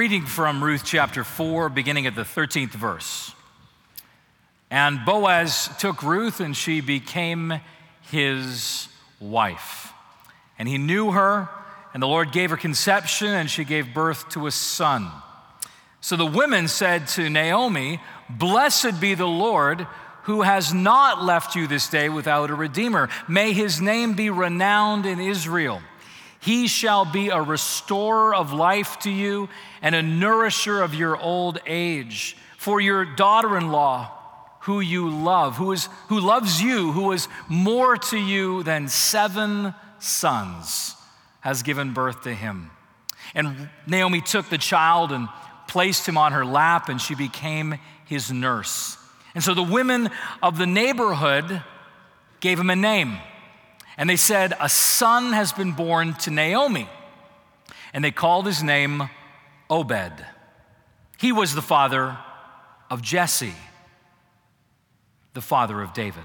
reading from Ruth chapter 4, beginning at the 13th verse. And Boaz took Ruth, and she became his wife. And he knew her, and the Lord gave her conception, and she gave birth to a son. So the women said to Naomi, Blessed be the Lord who has not left you this day without a redeemer. May his name be renowned in Israel. He shall be a restorer of life to you and a nourisher of your old age. For your daughter in law, who you love, who, is, who loves you, who is more to you than seven sons, has given birth to him. And Naomi took the child and placed him on her lap, and she became his nurse. And so the women of the neighborhood gave him a name. And they said, A son has been born to Naomi. And they called his name Obed. He was the father of Jesse, the father of David.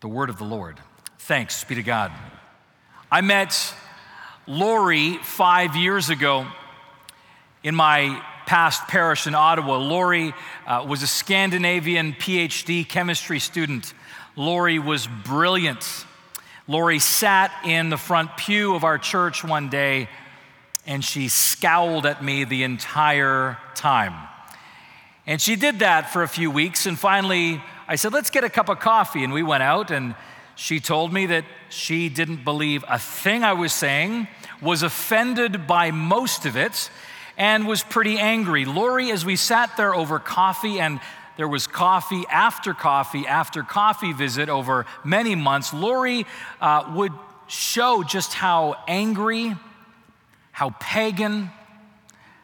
The word of the Lord. Thanks be to God. I met Lori five years ago in my past parish in Ottawa. Lori uh, was a Scandinavian PhD chemistry student. Lori was brilliant. Lori sat in the front pew of our church one day and she scowled at me the entire time. And she did that for a few weeks, and finally I said, Let's get a cup of coffee. And we went out, and she told me that she didn't believe a thing I was saying, was offended by most of it, and was pretty angry. Lori, as we sat there over coffee, and there was coffee after coffee after coffee visit over many months, Lori uh, would show just how angry, how pagan,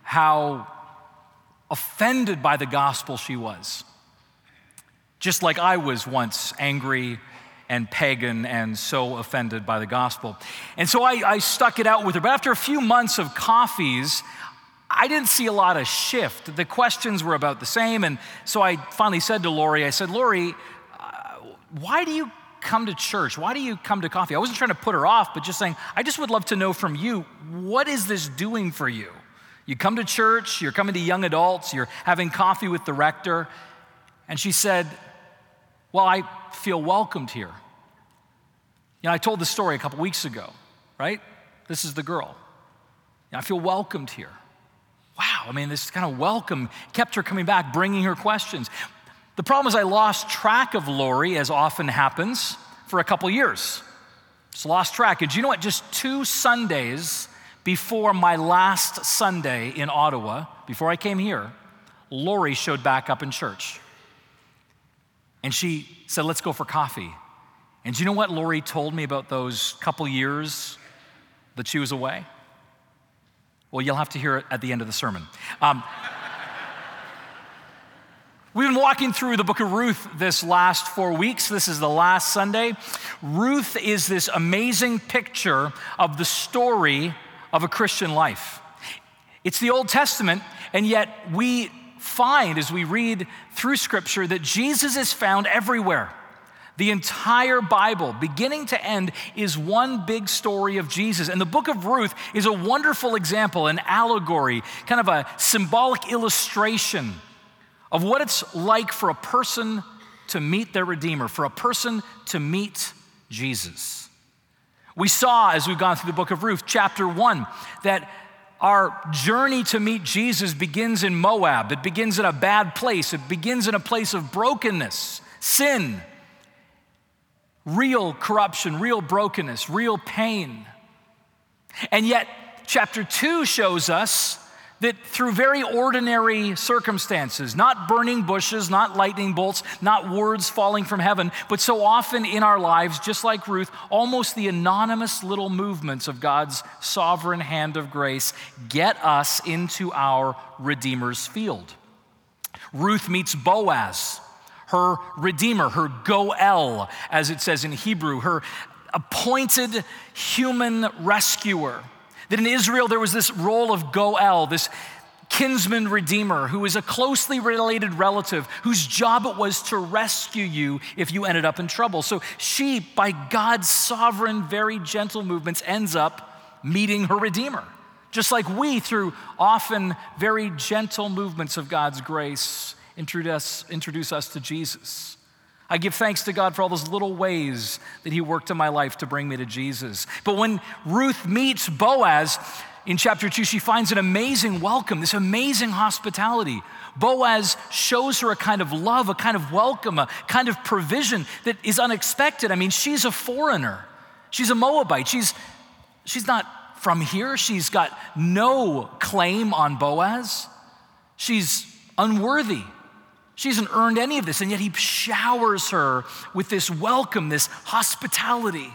how offended by the gospel she was. Just like I was once angry and pagan and so offended by the gospel. And so I, I, stuck it out with her. But after a few months of coffees, I didn't see a lot of shift. The questions were about the same. And so I finally said to Lori, I said, Lori, uh, why do you come to church? Why do you come to coffee? I wasn't trying to put her off, but just saying, I just would love to know from you, what is this doing for you? You come to church, you're coming to young adults, you're having coffee with the rector. And she said, Well, I feel welcomed here. You know, I told the story a couple weeks ago, right? This is the girl. You know, I feel welcomed here I mean, this kind of welcome kept her coming back, bringing her questions. The problem is, I lost track of Lori, as often happens, for a couple years. Just lost track. And you know what? Just two Sundays before my last Sunday in Ottawa, before I came here, Lori showed back up in church. And she said, Let's go for coffee. And you know what Lori told me about those couple years that she was away? Well, you'll have to hear it at the end of the sermon. Um, We've been walking through the book of Ruth this last four weeks. This is the last Sunday. Ruth is this amazing picture of the story of a Christian life. It's the Old Testament, and yet we find as we read through Scripture that Jesus is found everywhere. The entire Bible, beginning to end, is one big story of Jesus. And the book of Ruth is a wonderful example, an allegory, kind of a symbolic illustration of what it's like for a person to meet their Redeemer, for a person to meet Jesus. We saw as we've gone through the book of Ruth, chapter one, that our journey to meet Jesus begins in Moab. It begins in a bad place, it begins in a place of brokenness, sin real corruption, real brokenness, real pain. And yet, chapter 2 shows us that through very ordinary circumstances, not burning bushes, not lightning bolts, not words falling from heaven, but so often in our lives, just like Ruth, almost the anonymous little movements of God's sovereign hand of grace get us into our Redeemer's field. Ruth meets Boaz her redeemer, her Goel, as it says in Hebrew, her appointed human rescuer. That in Israel there was this role of Goel, this kinsman redeemer who is a closely related relative whose job it was to rescue you if you ended up in trouble. So she, by God's sovereign, very gentle movements, ends up meeting her redeemer just like we, through often very gentle movements of God's grace, introduce, introduce us to Jesus. I give thanks to God for all those little ways that He worked in my life to bring me to Jesus. But when Ruth meets Boaz in chapter two, she finds an amazing welcome, this amazing hospitality. Boaz shows her a kind of love, a kind of welcome, a kind of provision that is unexpected. I mean, she's a foreigner, she's a Moabite, she's, she's not from here, she's got no claim on Boaz, she's unworthy. She hasn't earned any of this, and yet he showers her with this welcome, this hospitality.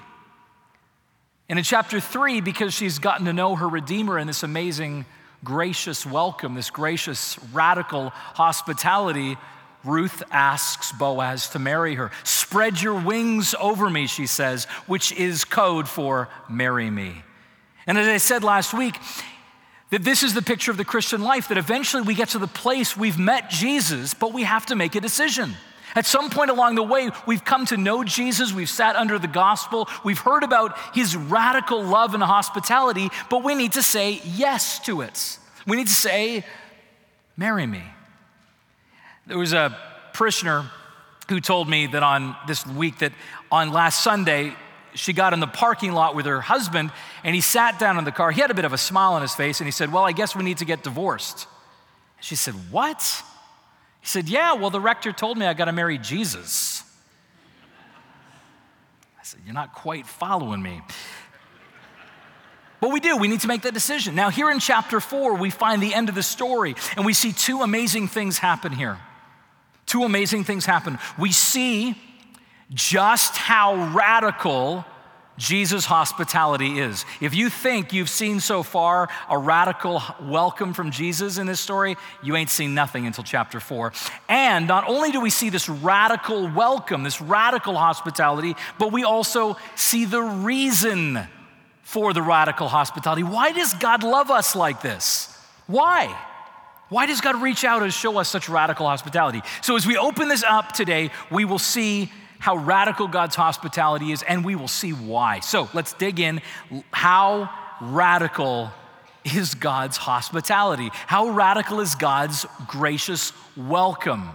And in chapter three, because she's gotten to know her Redeemer in this amazing, gracious welcome, this gracious, radical hospitality, Ruth asks Boaz to marry her. Spread your wings over me, she says, which is code for marry me. And as I said last week, that this is the picture of the Christian life, that eventually we get to the place we've met Jesus, but we have to make a decision. At some point along the way, we've come to know Jesus, we've sat under the gospel, we've heard about his radical love and hospitality, but we need to say yes to it. We need to say, Marry me. There was a parishioner who told me that on this week that on last Sunday, she got in the parking lot with her husband and he sat down in the car. He had a bit of a smile on his face and he said, Well, I guess we need to get divorced. She said, What? He said, Yeah, well, the rector told me I got to marry Jesus. I said, You're not quite following me. But we do, we need to make that decision. Now, here in chapter four, we find the end of the story and we see two amazing things happen here. Two amazing things happen. We see just how radical Jesus' hospitality is. If you think you've seen so far a radical welcome from Jesus in this story, you ain't seen nothing until chapter four. And not only do we see this radical welcome, this radical hospitality, but we also see the reason for the radical hospitality. Why does God love us like this? Why? Why does God reach out and show us such radical hospitality? So, as we open this up today, we will see how radical God's hospitality is, and we will see why. So let's dig in. How radical is God's hospitality? How radical is God's gracious welcome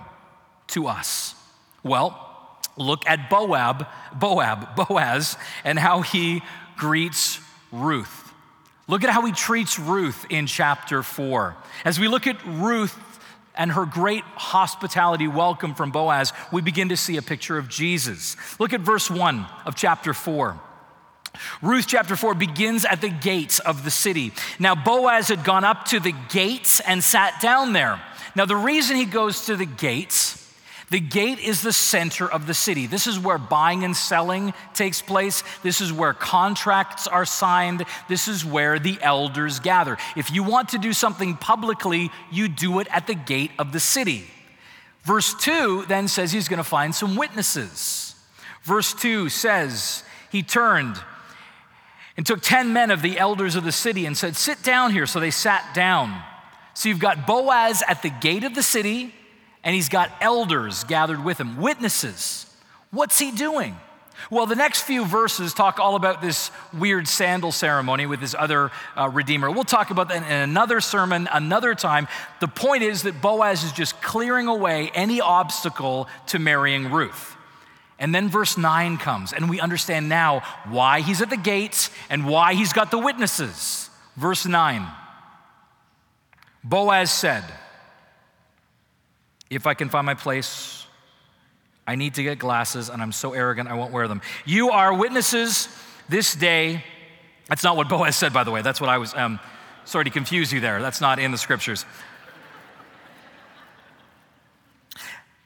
to us? Well, look at Boab, Boab, Boaz, and how he greets Ruth. Look at how he treats Ruth in chapter 4. As we look at Ruth and her great hospitality welcome from Boaz, we begin to see a picture of Jesus. Look at verse 1 of chapter 4. Ruth chapter 4 begins at the gates of the city. Now, Boaz had gone up to the gates and sat down there. Now, the reason he goes to the gates the gate is the center of the city. This is where buying and selling takes place. This is where contracts are signed. This is where the elders gather. If you want to do something publicly, you do it at the gate of the city. Verse 2 then says he's going to find some witnesses. Verse 2 says, He turned and took 10 men of the elders of the city and said, Sit down here. So they sat down. So you've got Boaz at the gate of the city and he's got elders gathered with him, witnesses. What's he doing? Well, the next few verses talk all about this weird sandal ceremony with his other uh, redeemer. We'll talk about that in another sermon, another time. The point is that Boaz is just clearing away any obstacle to marrying Ruth. And then verse 9 comes, and we understand now why he's at the gates and why he's got the witnesses. Verse 9 Boaz said, if I can find my place, I need to get glasses, and I'm so arrogant I won't wear them. You are witnesses this day. That's not what Boaz said, by the way. That's what I was, um, sorry to confuse you there. That's not in the scriptures.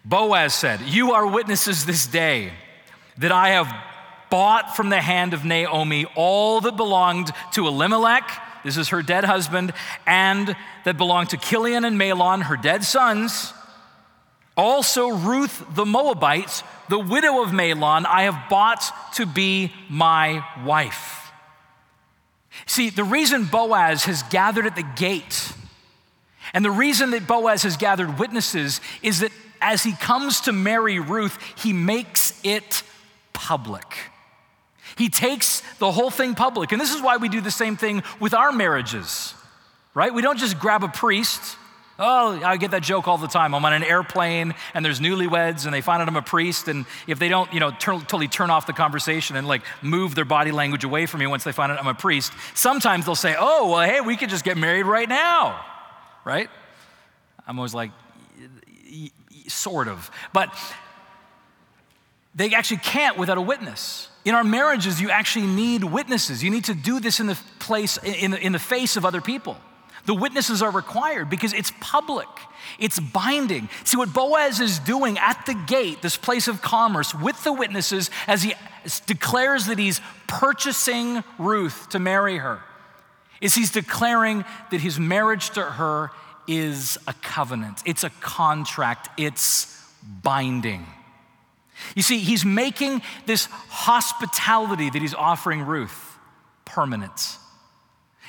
Boaz said, You are witnesses this day that I have bought from the hand of Naomi all that belonged to Elimelech, this is her dead husband, and that belonged to Chilion and Mahlon, her dead sons also, Ruth the Moabite, the widow of Mahlon, I have bought to be my wife. See, the reason Boaz has gathered at the gate, and the reason that Boaz has gathered witnesses, is that as he comes to marry Ruth, he makes it public. He takes the whole thing public. And this is why we do the same thing with our marriages. right? We don't just grab a priest. Oh, I get that joke all the time. I'm on an airplane and there's newlyweds and they find out I'm a priest. And if they don't, you know, turn, totally turn off the conversation and like move their body language away from me once they find out I'm a priest, sometimes they'll say, oh, well, hey, we could just get married right now, right? I'm always like, sort of. But they actually can't without a witness. In our marriages, you actually need witnesses. You need to do this in the place, in the, in the face of other people. The witnesses are required because it's public, it's binding. See what Boaz is doing at the gate, this place of commerce, with the witnesses as he declares that he's purchasing Ruth to marry her, is he's declaring that his marriage to her is a covenant, it's a contract, it's binding. You see, he's making this hospitality that he's offering Ruth permanent.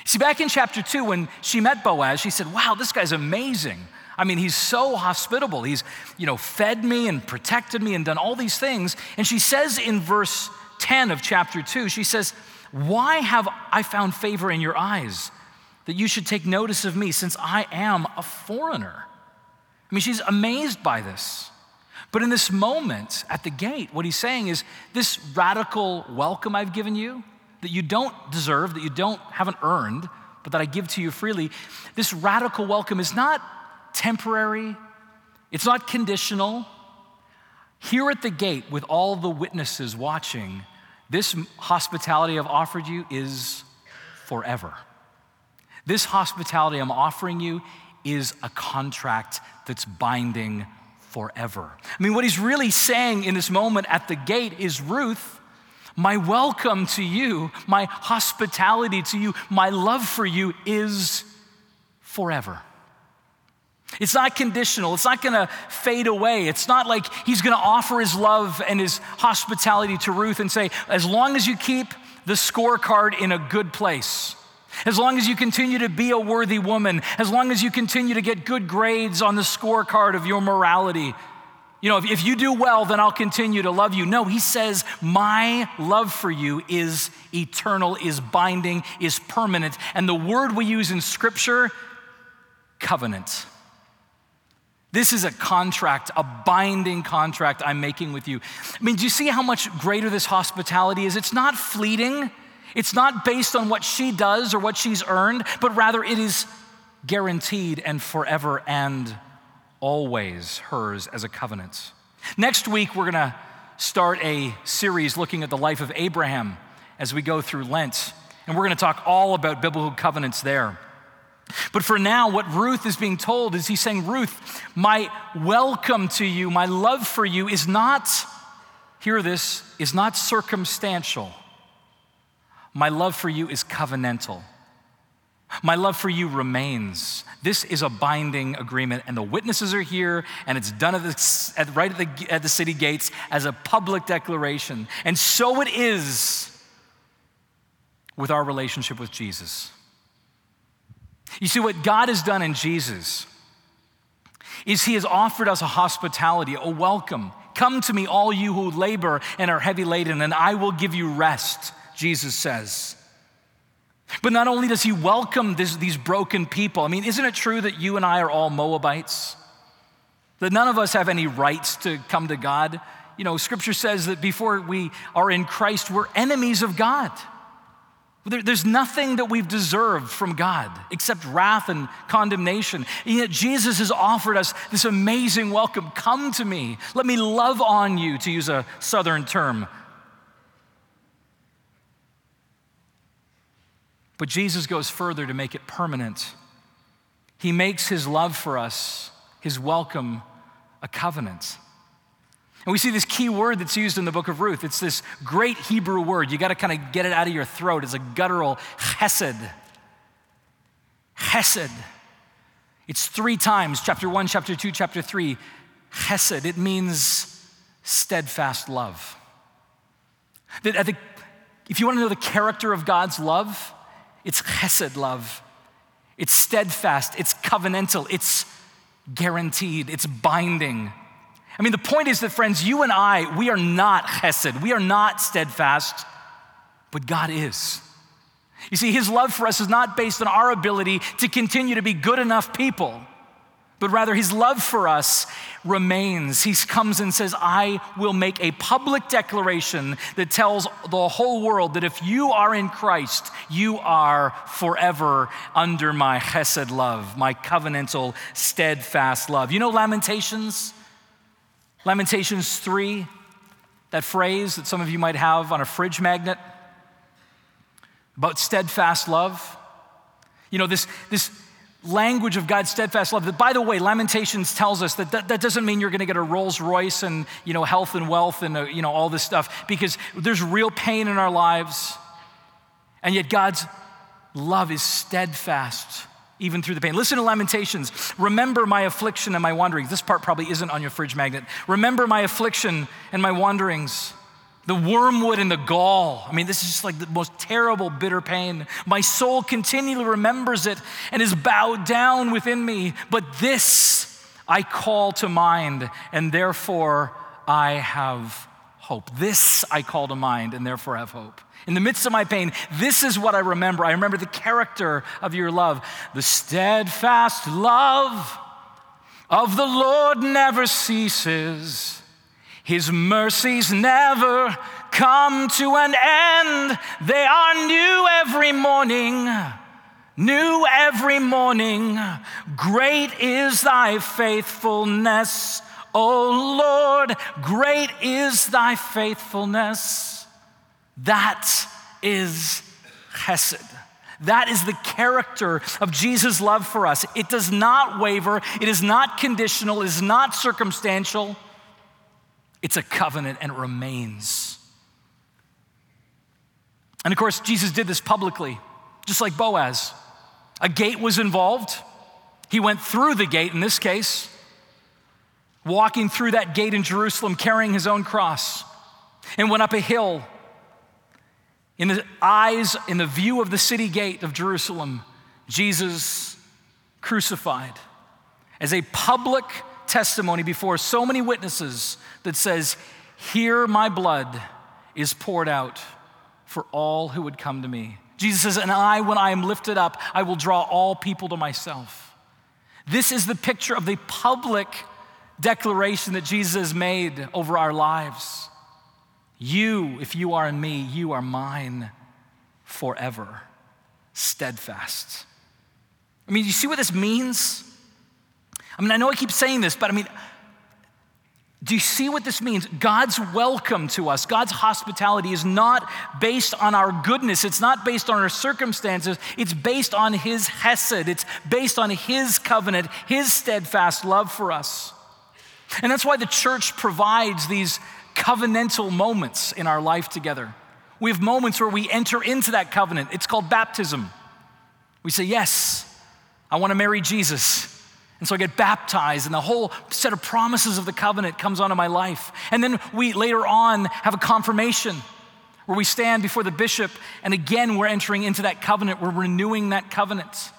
See, back in chapter two, when she met Boaz, she said, Wow, this guy's amazing. I mean, he's so hospitable. He's, you know, fed me and protected me and done all these things. And she says in verse 10 of chapter 2, she says, Why have I found favor in your eyes that you should take notice of me since I am a foreigner? I mean, she's amazed by this. But in this moment at the gate, what he's saying is this radical welcome I've given you, that you don't deserve, that you don't haven't earned, but that I give to you freely, this radical welcome is not temporary, it's not conditional. Here at the gate, with all the witnesses watching, this hospitality I've offered you is forever. This hospitality I'm offering you is a contract that's binding forever. I mean, what he's really saying in this moment at the gate is Ruth, my welcome to you, my hospitality to you, my love for you is forever. It's not conditional. It's not going to fade away. It's not like he's going to offer his love and his hospitality to Ruth and say, as long as you keep the scorecard in a good place, as long as you continue to be a worthy woman, as long as you continue to get good grades on the scorecard of your morality, you know, if, if, you do well, then I'll continue to love you. No, he says, My love for you is eternal, is binding, is permanent. And the word we use in scripture, covenant. This is a contract, a binding contract I'm making with you. I mean, do you see how much greater this hospitality is? It's not fleeting. It's not based on what she does or what she's earned, but rather it is guaranteed and forever and always hers as a covenant. Next week, we're going to start a series looking at the life of Abraham as we go through Lent. And we're going to talk all about biblical covenants there. But for now, what Ruth is being told is he's saying, Ruth, my welcome to you, my love for you is not, hear this, is not circumstantial. My love for you is covenantal. My love for you remains. This is a binding agreement, and the witnesses are here, and it's done at the, at, right at the, at the city gates as a public declaration. And so it is with our relationship with Jesus. You see, what God has done in Jesus is He has offered us a hospitality, a welcome. Come to me, all you who labor and are heavy laden, and I will give you rest. Jesus says. But not only does he welcome this, these broken people, I mean, isn't it true that you and I are all Moabites? That none of us have any rights to come to God? You know, scripture says that before we are in Christ, we're enemies of God. There, there's nothing that we've deserved from God except wrath and condemnation. And yet Jesus has offered us this amazing welcome. Come to me. Let me love on you, to use a southern term. But Jesus goes further to make it permanent. He makes his love for us, his welcome, a covenant. And we see this key word that's used in the book of Ruth. It's this great Hebrew word. You got to kind of get it out of your throat. It's a guttural chesed. Chesed. It's three times chapter one, chapter two, chapter three. Chesed. It means steadfast love. That I think if you want to know the character of God's love, it's chesed love. It's steadfast, it's covenantal, it's guaranteed, it's binding. I mean, the point is that, friends, you and I, we are not chesed, we are not steadfast, but God is. You see, his love for us is not based on our ability to continue to be good enough people, but rather his love for us remains. He comes and says, I will make a public declaration that tells the whole world that if you are in Christ, you are forever under my chesed love, my covenantal, steadfast love. You know Lamentations? Lamentations 3, that phrase that some of you might have on a fridge magnet about steadfast love. You know, this, this language of God's steadfast love. That, by the way, Lamentations tells us that that, that doesn't mean you're going to get a Rolls Royce and, you know, health and wealth and, uh, you know, all this stuff, because there's real pain in our lives. And yet God's love is steadfast even through the pain. Listen to Lamentations. Remember my affliction and my wanderings. This part probably isn't on your fridge magnet. Remember my affliction and my wanderings the wormwood and the gall. I mean, this is just like the most terrible, bitter pain. My soul continually remembers it and is bowed down within me. But this I call to mind, and therefore I have hope. This I call to mind, and therefore have hope. In the midst of my pain, this is what I remember. I remember the character of your love, the steadfast love of the Lord never ceases. His mercies never come to an end. They are new every morning. New every morning. Great is thy faithfulness, O Lord. Great is thy faithfulness. That is chesed. That is the character of Jesus' love for us. It does not waver, it is not conditional, it is not circumstantial. It's a covenant and it remains. And of course, Jesus did this publicly, just like Boaz. A gate was involved. He went through the gate in this case, walking through that gate in Jerusalem carrying his own cross, and went up a hill. In the eyes, in the view of the city gate of Jerusalem, Jesus crucified as a public testimony before so many witnesses that says, Here my blood is poured out for all who would come to me. Jesus says, And I, when I am lifted up, I will draw all people to myself. This is the picture of the public declaration that Jesus made over our lives. You, if you are in me, you are mine forever, steadfast. I mean, you see what this means? I mean, I know I keep saying this, but I mean, do you see what this means? God's welcome to us, God's hospitality is not based on our goodness. It's not based on our circumstances. It's based on His Hesed. It's based on His covenant, His steadfast love for us. And that's why the church provides these covenantal moments in our life together. We have moments where we enter into that covenant. It's called baptism. We say, Yes, I want to marry Jesus. And so I get baptized, and the whole set of promises of the covenant comes onto my life. And then we later on have a confirmation where we stand before the bishop, and again we're entering into that covenant, we're renewing that covenant.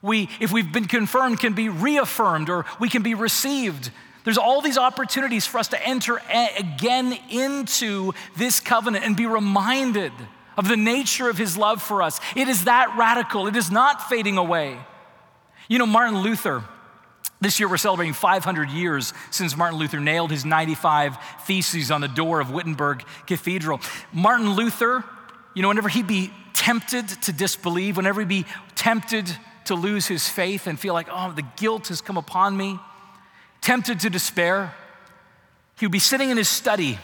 We, if we've been confirmed, can be reaffirmed or we can be received. There's all these opportunities for us to enter again into this covenant and be reminded of the nature of his love for us. It is that radical, it is not fading away. You know, Martin Luther, this year, we're celebrating 500 years since Martin Luther nailed his 95 Theses on the door of Wittenberg Cathedral. Martin Luther, you know, whenever he'd be tempted to disbelieve, whenever he'd be tempted to lose his faith and feel like, oh, the guilt has come upon me, tempted to despair, he would be sitting in his study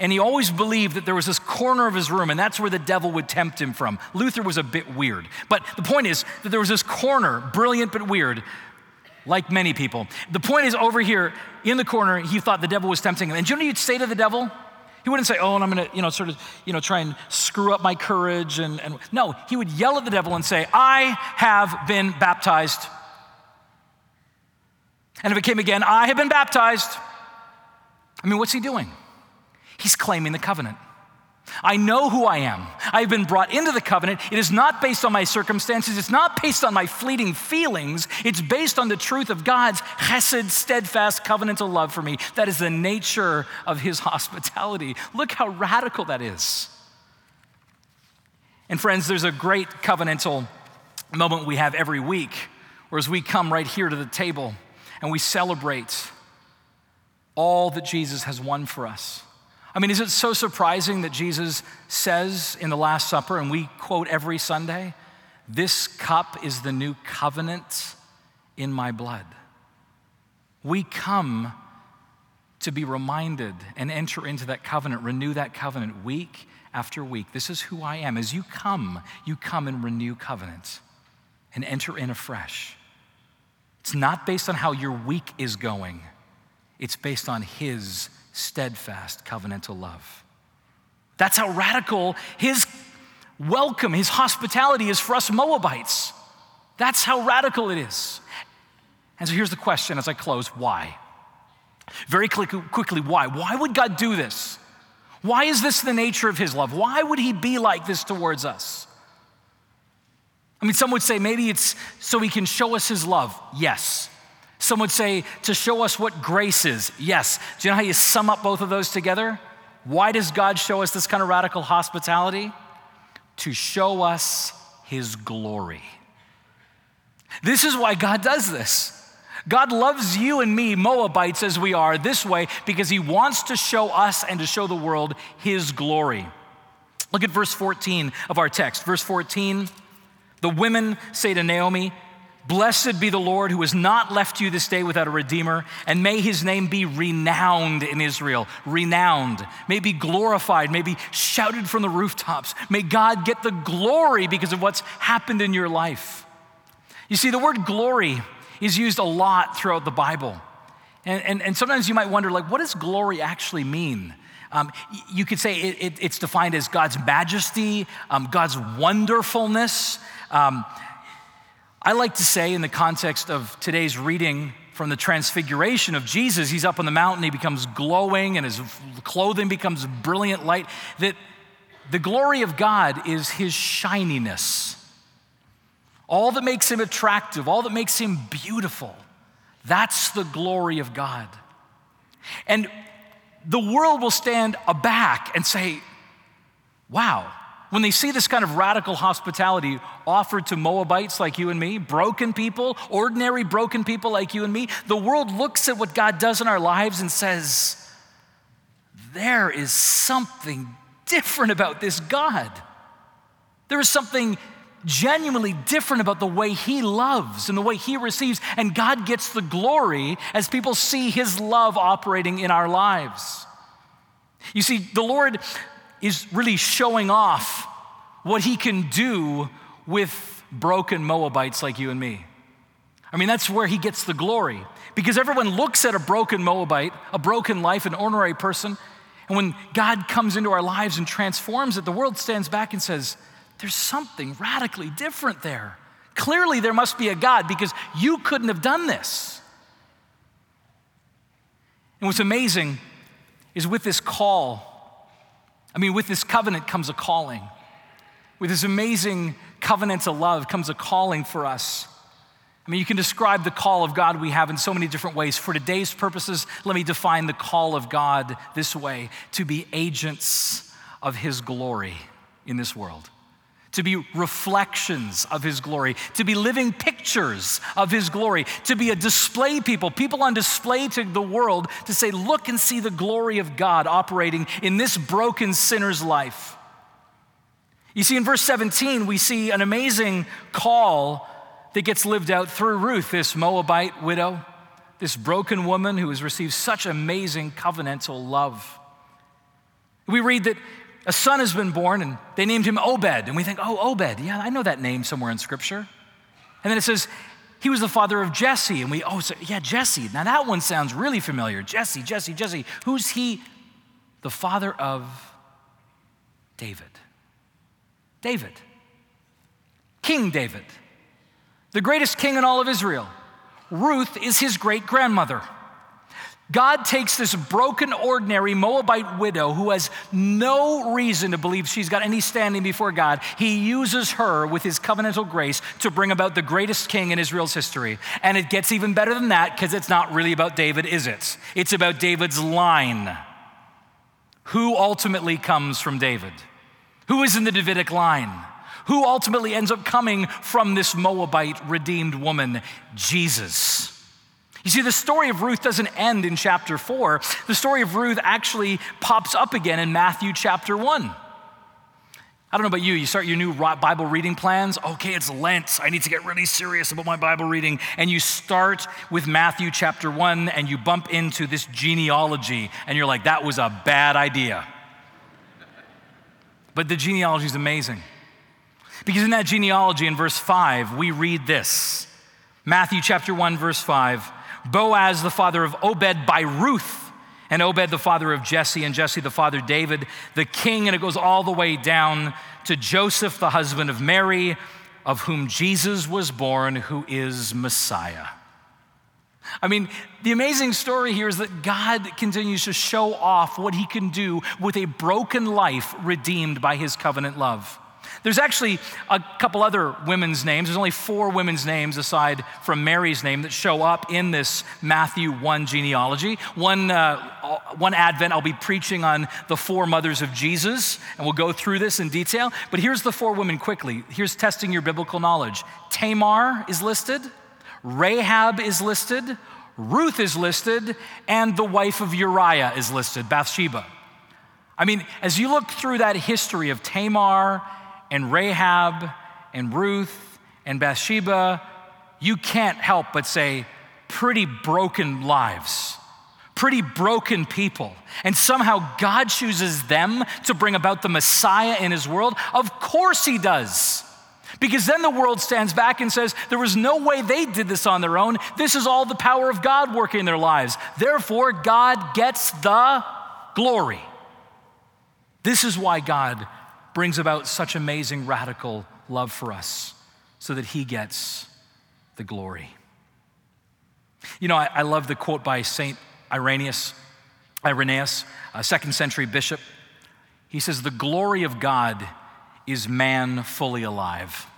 and he always believed that there was this corner of his room, and that's where the devil would tempt him from. Luther was a bit weird. But the point is that there was this corner, brilliant but weird, like many people. The point is over here in the corner, he thought the devil was tempting him. And do you know you'd say to the devil? He wouldn't say, oh, and I'm gonna, you know, sort of, you know, try and screw up my courage. And, and no, he would yell at the devil and say, I have been baptized. And if it came again, I have been baptized. I mean, what's he doing? He's claiming the covenant. I know who I am. I've been brought into the covenant. It is not based on my circumstances. It's not based on my fleeting feelings. It's based on the truth of God's chesed, steadfast, covenantal love for me. That is the nature of his hospitality. Look how radical that is. And friends, there's a great covenantal moment we have every week, whereas we come right here to the table and we celebrate all that Jesus has won for us. I mean, is it so surprising that Jesus says in the Last Supper, and we quote every Sunday, This cup is the new covenant in my blood? We come to be reminded and enter into that covenant, renew that covenant week after week. This is who I am. As you come, you come and renew covenants and enter in afresh. It's not based on how your week is going, it's based on His steadfast covenantal love. That's how radical His welcome, His hospitality is for us Moabites. That's how radical it is. And so here's the question as I close why? Very quickly, why? Why would God do this? Why is this the nature of his love? Why would he be like this towards us? I mean, some would say maybe it's so he can show us his love. Yes. Some would say to show us what grace is. Yes. Do you know how you sum up both of those together? Why does God show us this kind of radical hospitality? To show us his glory. This is why God does this. God loves you and me, Moabites as we are, this way because he wants to show us and to show the world his glory. Look at verse 14 of our text. Verse 14 the women say to Naomi, Blessed be the Lord who has not left you this day without a redeemer, and may his name be renowned in Israel. Renowned. May be glorified, may be shouted from the rooftops. May God get the glory because of what's happened in your life. You see, the word glory is used a lot throughout the Bible. And, and, and sometimes you might wonder, like, what does glory actually mean? Um, you could say it, it, it's defined as God's majesty, um, God's wonderfulness. Um, I like to say, in the context of today's reading from the transfiguration of Jesus, he's up on the mountain, he becomes glowing, and his clothing becomes brilliant light, that the glory of God is his shininess all that makes him attractive, all that makes him beautiful. That's the glory of God. And the world will stand aback and say, wow, when they see this kind of radical hospitality offered to Moabites like you and me, broken people, ordinary broken people like you and me, the world looks at what God does in our lives and says, there is something different about this God. There is something genuinely different about the way he loves and the way he receives, and God gets the glory as people see his love operating in our lives. You see, the Lord is really showing off what he can do with broken Moabites like you and me. I mean, that's where he gets the glory because everyone looks at a broken Moabite, a broken life, an ordinary person, and when God comes into our lives and transforms it, the world stands back and says, there's something radically different there. Clearly, there must be a God because you couldn't have done this. And what's amazing is with this call, I mean, with this covenant comes a calling. With this amazing covenant of love comes a calling for us. I mean, you can describe the call of God we have in so many different ways. For today's purposes, let me define the call of God this way to be agents of His glory in this world to be reflections of His glory, to be living pictures of His glory, to be a display people, people on display to the world to say, look and see the glory of God operating in this broken sinner's life. You see, in verse 17, we see an amazing call that gets lived out through Ruth, this Moabite widow, this broken woman who has received such amazing covenantal love. We read that a son has been born, and they named him Obed. And we think, oh, Obed, yeah, I know that name somewhere in Scripture. And then it says, he was the father of Jesse. And we, oh, so, yeah, Jesse. Now that one sounds really familiar. Jesse, Jesse, Jesse. Who's he? The father of David. David. King David. The greatest king in all of Israel. Ruth is his great grandmother. God takes this broken, ordinary Moabite widow who has no reason to believe she's got any standing before God. He uses her with his covenantal grace to bring about the greatest king in Israel's history. And it gets even better than that because it's not really about David, is it? It's about David's line. Who ultimately comes from David? Who is in the Davidic line? Who ultimately ends up coming from this Moabite redeemed woman? Jesus. You see, the story of Ruth doesn't end in chapter four. The story of Ruth actually pops up again in Matthew chapter one. I don't know about you, you start your new Bible reading plans. Okay, it's Lent. I need to get really serious about my Bible reading. And you start with Matthew chapter 1 and you bump into this genealogy, and you're like, that was a bad idea. But the genealogy is amazing. Because in that genealogy, in verse 5, we read this Matthew chapter 1, verse 5 Boaz, the father of Obed by Ruth and Obed the father of Jesse, and Jesse the father David, the king, and it goes all the way down to Joseph, the husband of Mary, of whom Jesus was born, who is Messiah. I mean, the amazing story here is that God continues to show off what he can do with a broken life redeemed by his covenant love. There's actually a couple other women's names. There's only four women's names aside from Mary's name that show up in this Matthew 1 genealogy. One, uh, one Advent, I'll be preaching on the four mothers of Jesus, and we'll go through this in detail. But here's the four women quickly. Here's testing your biblical knowledge Tamar is listed, Rahab is listed, Ruth is listed, and the wife of Uriah is listed, Bathsheba. I mean, as you look through that history of Tamar and Rahab and Ruth and Bathsheba, you can't help but say, pretty broken lives, pretty broken people. And somehow God chooses them to bring about the Messiah in his world. Of course he does. Because then the world stands back and says, there was no way they did this on their own. This is all the power of God working in their lives. Therefore, God gets the glory. This is why God brings about such amazing radical love for us so that he gets the glory. You know, I, I love the quote by St. Irenaeus, Irenaeus, a second century bishop. He says, The glory of God is man fully alive.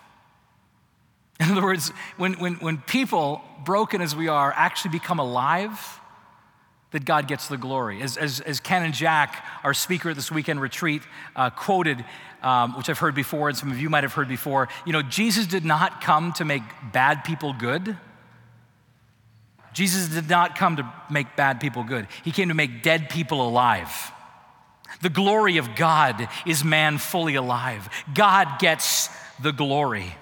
In other words, when, when, when people, broken as we are, actually become alive, that God gets the glory. As, as, as Ken and Jack, our speaker at this weekend retreat, uh, quoted, um, which I've heard before, and some of you might have heard before, you know, Jesus did not come to make bad people good. Jesus did not come to make bad people good. He came to make dead people alive. The glory of God is man fully alive. God gets the glory.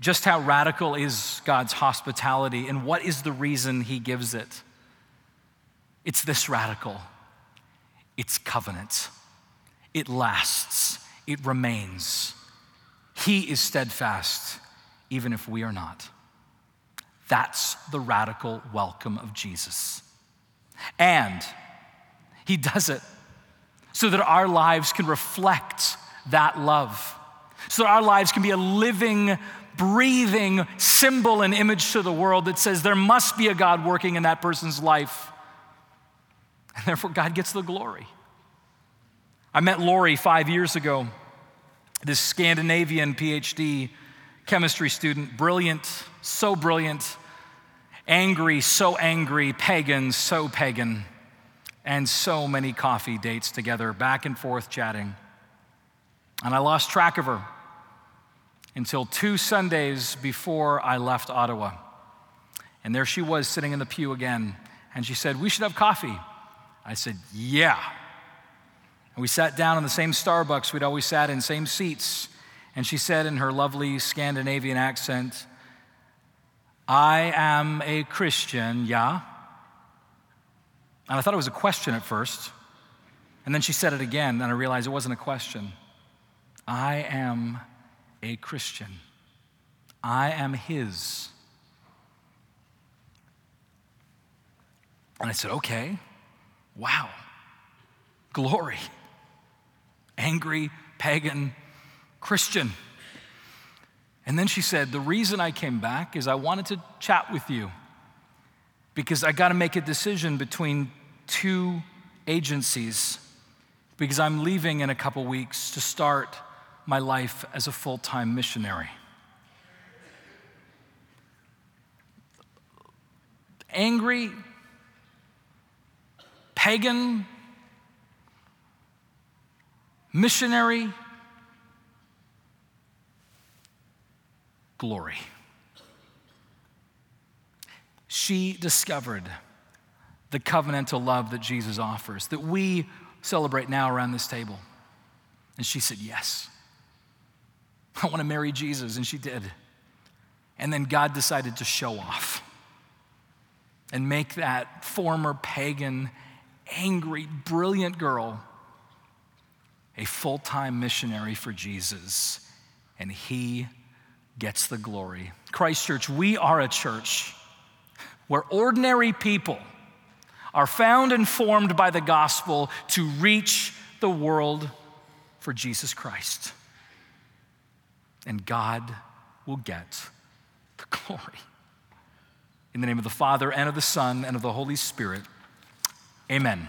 Just how radical is God's hospitality and what is the reason he gives it? It's this radical it's covenant, it lasts, it remains. He is steadfast, even if we are not. That's the radical welcome of Jesus. And he does it so that our lives can reflect that love, so that our lives can be a living breathing symbol and image to the world that says there must be a God working in that person's life. And therefore, God gets the glory. I met Lori five years ago, this Scandinavian PhD chemistry student, brilliant, so brilliant, angry, so angry, pagan, so pagan, and so many coffee dates together, back and forth chatting. And I lost track of her until two Sundays before I left Ottawa. And there she was sitting in the pew again. And she said, We should have coffee. I said, Yeah. And we sat down in the same Starbucks we'd always sat in, same seats. And she said in her lovely Scandinavian accent, I am a Christian, yeah? And I thought it was a question at first. And then she said it again, and I realized it wasn't a question. I am a Christian. I am His. And I said, okay, wow, glory. Angry, pagan, Christian. And then she said, The reason I came back is I wanted to chat with you because I got to make a decision between two agencies because I'm leaving in a couple weeks to start my life as a full time missionary. Angry, pagan, missionary, glory. She discovered the covenantal love that Jesus offers, that we celebrate now around this table. And she said, Yes. I want to marry Jesus. And she did. And then God decided to show off and make that former pagan, angry, brilliant girl a full time missionary for Jesus. And he gets the glory. Christ Church, we are a church where ordinary people are found and formed by the gospel to reach the world for Jesus Christ. And God will get the glory. In the name of the Father, and of the Son, and of the Holy Spirit, amen.